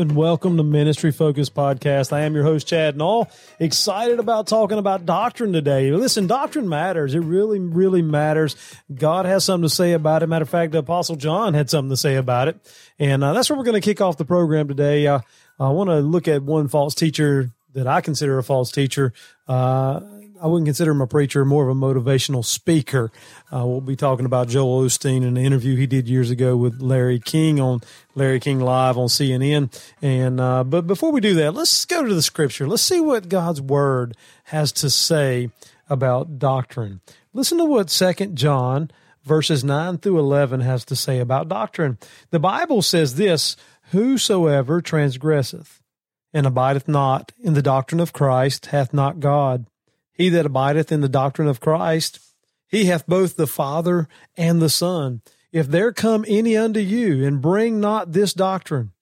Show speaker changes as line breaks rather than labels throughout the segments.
and welcome to Ministry Focus Podcast. I am your host, Chad Nall. Excited about talking about doctrine today. Listen, doctrine matters. It really, really matters. God has something to say about it. Matter of fact, the Apostle John had something to say about it. And uh, that's where we're going to kick off the program today. Uh, I want to look at one false teacher that I consider a false teacher. Uh, I wouldn't consider him a preacher, more of a motivational speaker. Uh, we'll be talking about Joel Osteen in an interview he did years ago with Larry King on Larry King Live on CNN. And uh, but before we do that, let's go to the Scripture. Let's see what God's Word has to say about doctrine. Listen to what Second John verses nine through eleven has to say about doctrine. The Bible says this: "Whosoever transgresseth." And abideth not in the doctrine of Christ hath not God. He that abideth in the doctrine of Christ, he hath both the Father and the Son. If there come any unto you and bring not this doctrine,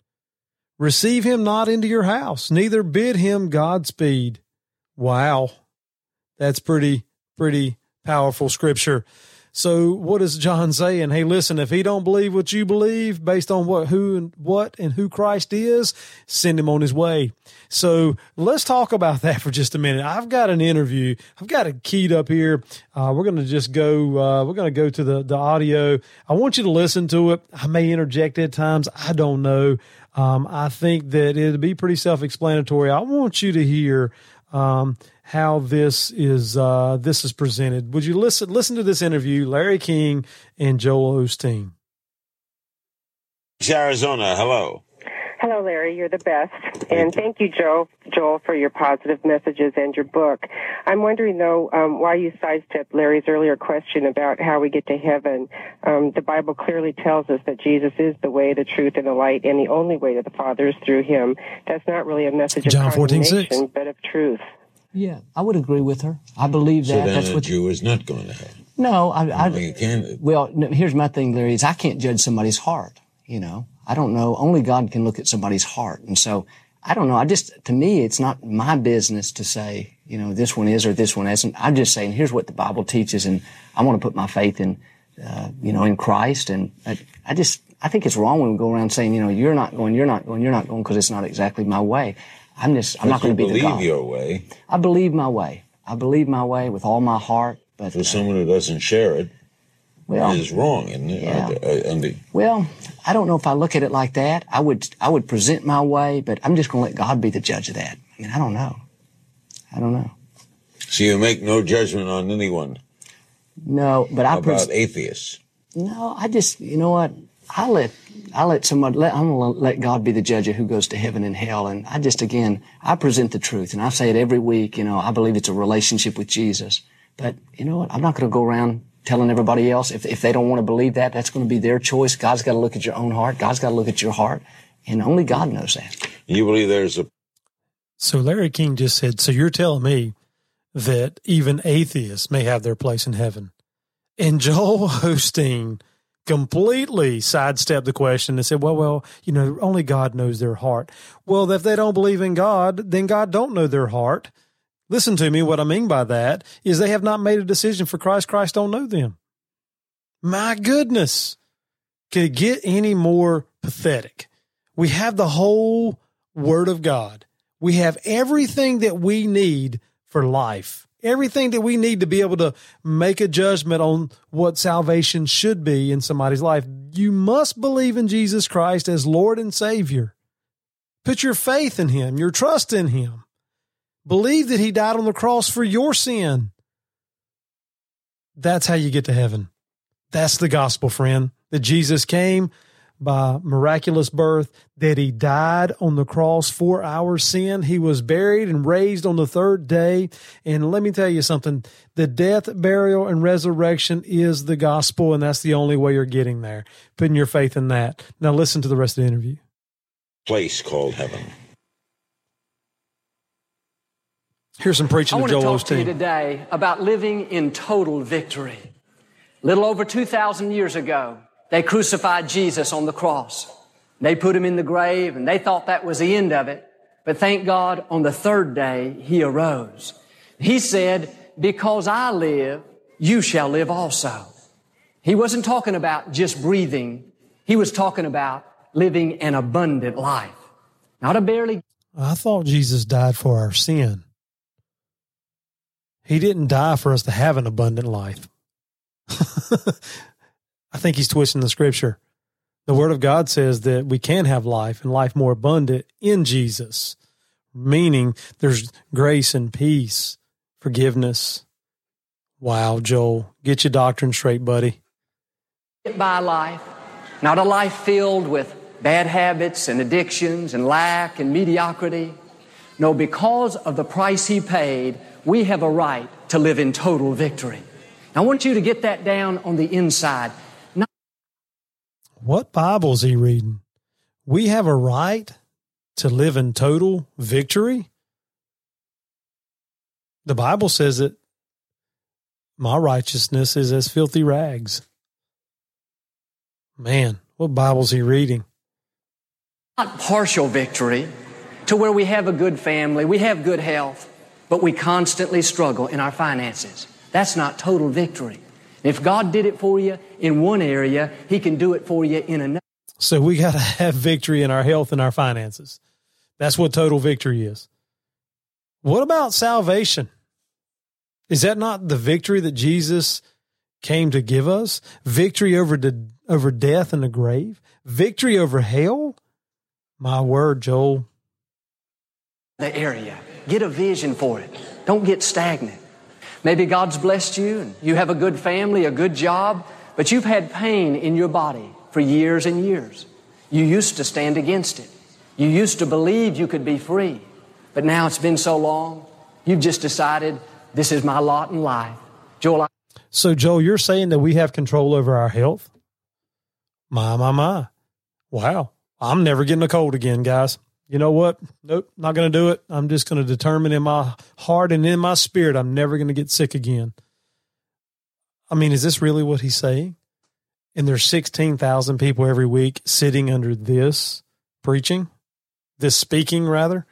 receive him not into your house, neither bid him Godspeed. Wow. That's pretty, pretty powerful scripture. So what is John saying? Hey, listen, if he don't believe what you believe based on what, who and what and who Christ is, send him on his way. So let's talk about that for just a minute. I've got an interview. I've got it keyed up here. Uh, we're going to just go, uh, we're going to go to the, the audio. I want you to listen to it. I may interject at times. I don't know. Um, I think that it'll be pretty self-explanatory. I want you to hear, um, how this is uh, this is presented. Would you listen listen to this interview, Larry King and Joel Osteen?
Arizona, hello.
Hello, Larry. You're the best. And thank you, Joe, Joel, for your positive messages and your book. I'm wondering, though, um, why you sidestepped Larry's earlier question about how we get to heaven. Um, the Bible clearly tells us that Jesus is the way, the truth, and the light, and the only way to the Father is through him. That's not really a message
John
of
14,
condemnation,
6.
but of truth.
Yeah, I would agree with her. I believe that.
So then
That's
a
what.
Jew is not going to heaven.
no, I. I,
I mean, you can't.
well, no, here's my thing, Larry. Is I can't judge somebody's heart. You know, I don't know. Only God can look at somebody's heart, and so I don't know. I just to me, it's not my business to say, you know, this one is or this one isn't. I'm just saying, here's what the Bible teaches, and I want to put my faith in, uh, you know, in Christ, and I, I just. I think it's wrong when we go around saying, you know, you're not going, you're not going, you're not going because it's not exactly my way. I'm just, I'm not going to be the
believe your way.
I believe my way. I believe my way with all my heart. But
For someone who doesn't share it,
well,
is wrong, isn't it?
Yeah.
Uh,
well, I don't know if I look at it like that. I would, I would present my way, but I'm just going to let God be the judge of that. I mean, I don't know. I don't know.
so you make no judgment on anyone
No, but I
about
pres-
atheists.
no. I just, you know what? I let, I let someone, Let, I'm going to let God be the judge of who goes to heaven and hell. And I just, again, I present the truth, and I say it every week. You know, I believe it's a relationship with Jesus. But you know what? I'm not going to go around telling everybody else if if they don't want to believe that. That's going to be their choice. God's got to look at your own heart. God's got to look at your heart, and only God knows that.
You believe there's a
So Larry King just said, so you're telling me that even atheists may have their place in heaven. And Joel Osteen completely sidestepped the question and said, well, well, you know, only God knows their heart. Well, if they don't believe in God, then God don't know their heart. Listen to me. What I mean by that is they have not made a decision for Christ. Christ don't know them. My goodness. Could it get any more pathetic? We have the whole word of God. We have everything that we need for life. Everything that we need to be able to make a judgment on what salvation should be in somebody's life. You must believe in Jesus Christ as Lord and Savior. Put your faith in Him, your trust in Him. Believe that He died on the cross for your sin. That's how you get to heaven. That's the gospel, friend. That Jesus came by miraculous birth, that he died on the cross for our sin. He was buried and raised on the third day. And let me tell you something the death, burial, and resurrection is the gospel, and that's the only way you're getting there. Putting your faith in that. Now, listen to the rest of the interview.
place called heaven.
Here's some preaching
I
of
want to
Joel
talk to you
Osteen.
today about living in total victory. Little over 2,000 years ago, they crucified Jesus on the cross. They put him in the grave and they thought that was the end of it. But thank God on the third day, he arose. He said, because I live, you shall live also. He wasn't talking about just breathing. He was talking about living an abundant life. not a barely.
I thought Jesus died for our sin. He didn't die for us to have an abundant life. I think he's twisting the scripture. The word of God says that we can have life and life more abundant in Jesus, meaning there's grace and peace, forgiveness. Wow, Joel, get your doctrine straight, buddy.
By life, not a life filled with bad habits and addictions and lack and mediocrity. No, because of the price he paid, we have a right to live in total victory. I want you to get that down on the inside. Not
What Bible is he reading? We have a right to live in total victory. The Bible says that my righteousness is as filthy rags. Man, what Bible's he reading?
not partial victory to where we have a good family, we have good health, but we constantly struggle in our finances. That's not total victory. If God did it for you in one area, He can do it for you in another.
So we got to have victory in our health and our finances. That's what total victory is. What about salvation? Is that not the victory that Jesus came to give us? Victory over the, over death and the grave? Victory over hell? My word, Joel.
the area. Get a vision for it. Don't get stagnant. Maybe God's blessed you and you have a good family, a good job, but you've had pain in your body for years and years. You used to stand against it. You used to believe you could be free, but now it's been so long, you've just decided this is my lot in life. Joel, I
So, Joel, you're saying that we have control over our health? My, my, my. Wow. I'm never getting a cold again, guys. You know what? Nope, not going to do it. I'm just going to determine in my heart and in my spirit, I'm never going to get sick again. I mean, is this really what he's saying? And there's 16,000 people every week sitting under this preaching, this speaking, rather.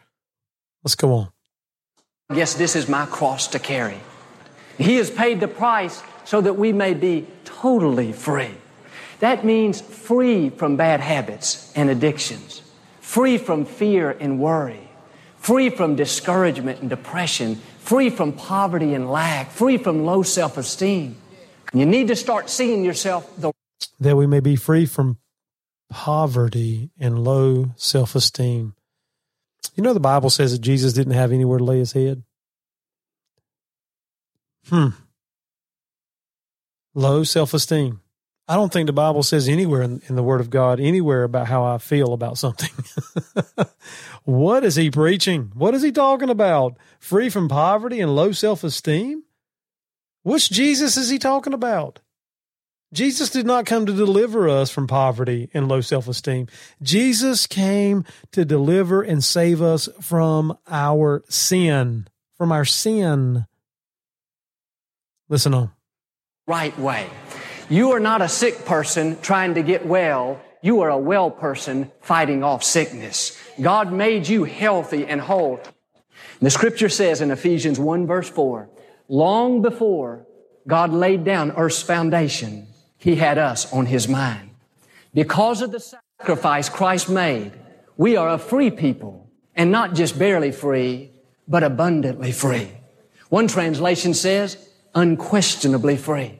Let's go on.
Yes, this is my cross to carry. He has paid the price so that we may be totally free. That means free from bad habits and addictions, free from fear and worry, free from discouragement and depression, free from poverty and lack, free from low self esteem. You need to start seeing yourself the
that we may be free from poverty and low self esteem. You know, the Bible says that Jesus didn't have anywhere to lay his head. Hmm. Low self esteem. I don't think the Bible says anywhere in, in the Word of God, anywhere about how I feel about something. what is he preaching? What is he talking about? Free from poverty and low self esteem? Which Jesus is he talking about? Jesus did not come to deliver us from poverty and low self esteem. Jesus came to deliver and save us from our sin, from our sin. Listen on.
right way. You are not a sick person trying to get well. You are a well person fighting off sickness. God made you healthy and whole. The scripture says in Ephesians 1 verse 4, long before God laid down earth's foundation, He had us on His mind. Because of the sacrifice Christ made, we are a free people and not just barely free, but abundantly free. One translation says, unquestionably free.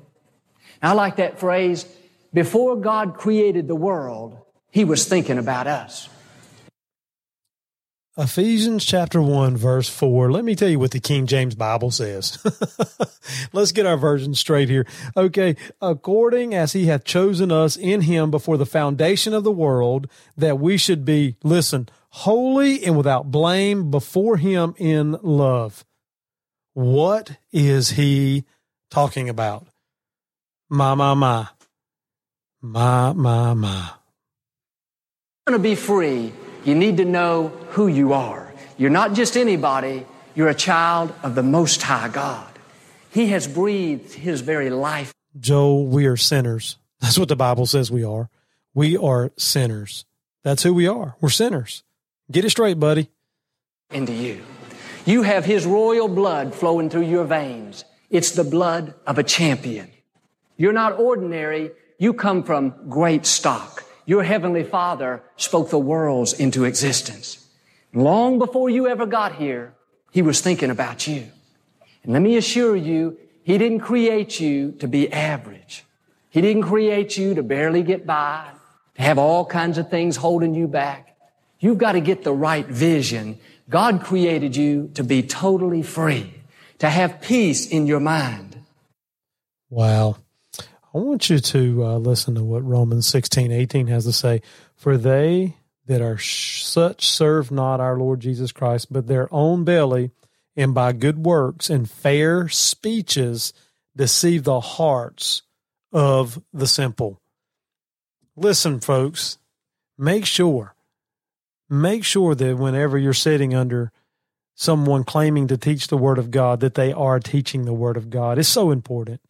I like that phrase. Before God created the world, He was thinking about us.
Ephesians chapter 1, verse 4. Let me tell you what the King James Bible says. Let's get our version straight here. Okay. According as he hath chosen us in him before the foundation of the world, that we should be, listen, holy and without blame before him in love. What is he talking about? My, my, my. My, my, my.
want to be free, you need to know who you are. You're not just anybody, you're a child of the Most High God. He has breathed His very life
Joel, we are sinners. That's what the Bible says we are. We are sinners. That's who we are. We're sinners. Get it straight, buddy.
into you. You have His royal blood flowing through your veins. It's the blood of a champion. You're not ordinary. You come from great stock. Your heavenly Father spoke the worlds into existence. Long before you ever got here, He was thinking about you. And let me assure you, He didn't create you to be average. He didn't create you to barely get by, to have all kinds of things holding you back. You've got to get the right vision. God created you to be totally free, to have peace in your mind.
Wow. I want you to uh, listen to what Romans 16, 18 has to say. For they that are sh- such serve not our Lord Jesus Christ, but their own belly, and by good works and fair speeches deceive the hearts of the simple. Listen, folks, make sure, make sure that whenever you're sitting under someone claiming to teach the Word of God, that they are teaching the Word of God. It's so important.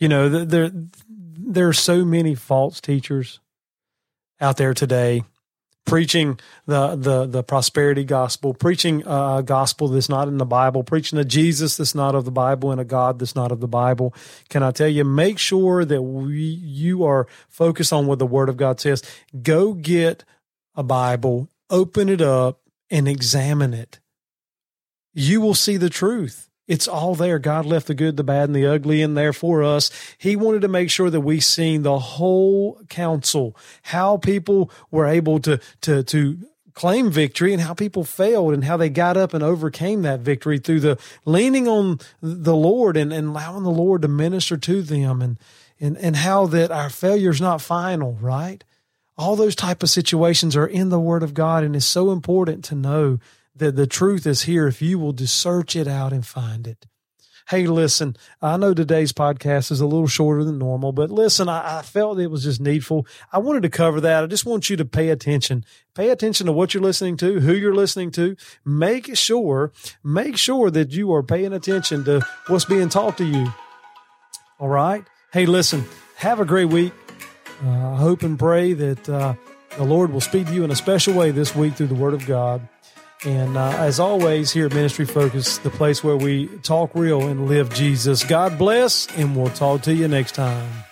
You know, there there are so many false teachers out there today preaching the the the prosperity gospel, preaching a gospel that's not in the Bible, preaching a Jesus that's not of the Bible and a God that's not of the Bible. Can I tell you, make sure that we you are focused on what the Word of God says. Go get a Bible, open it up, and examine it. You will see the truth. It's all there. God left the good, the bad, and the ugly in there for us. He wanted to make sure that we seen the whole counsel, how people were able to to to claim victory and how people failed and how they got up and overcame that victory through the leaning on the Lord and, and allowing the Lord to minister to them and and and how that our failure is not final, right? All those type of situations are in the Word of God, and it's so important to know that the truth is here if you will just search it out and find it. Hey, listen, I know today's podcast is a little shorter than normal, but listen, I, I, felt it was just needful. I wanted to cover that. I just want you to pay attention. Pay attention to what you're listening to, who you're listening to. Make sure, make sure that you are paying attention to what's being taught to you. All right. Hey, listen, have a great week. Uh, I hope and pray that uh, the Lord will speak to you in a special way this week through the Word of God. And uh, as always, here at Ministry Focus, the place where we talk real and live Jesus. God bless, and we'll talk to you next time.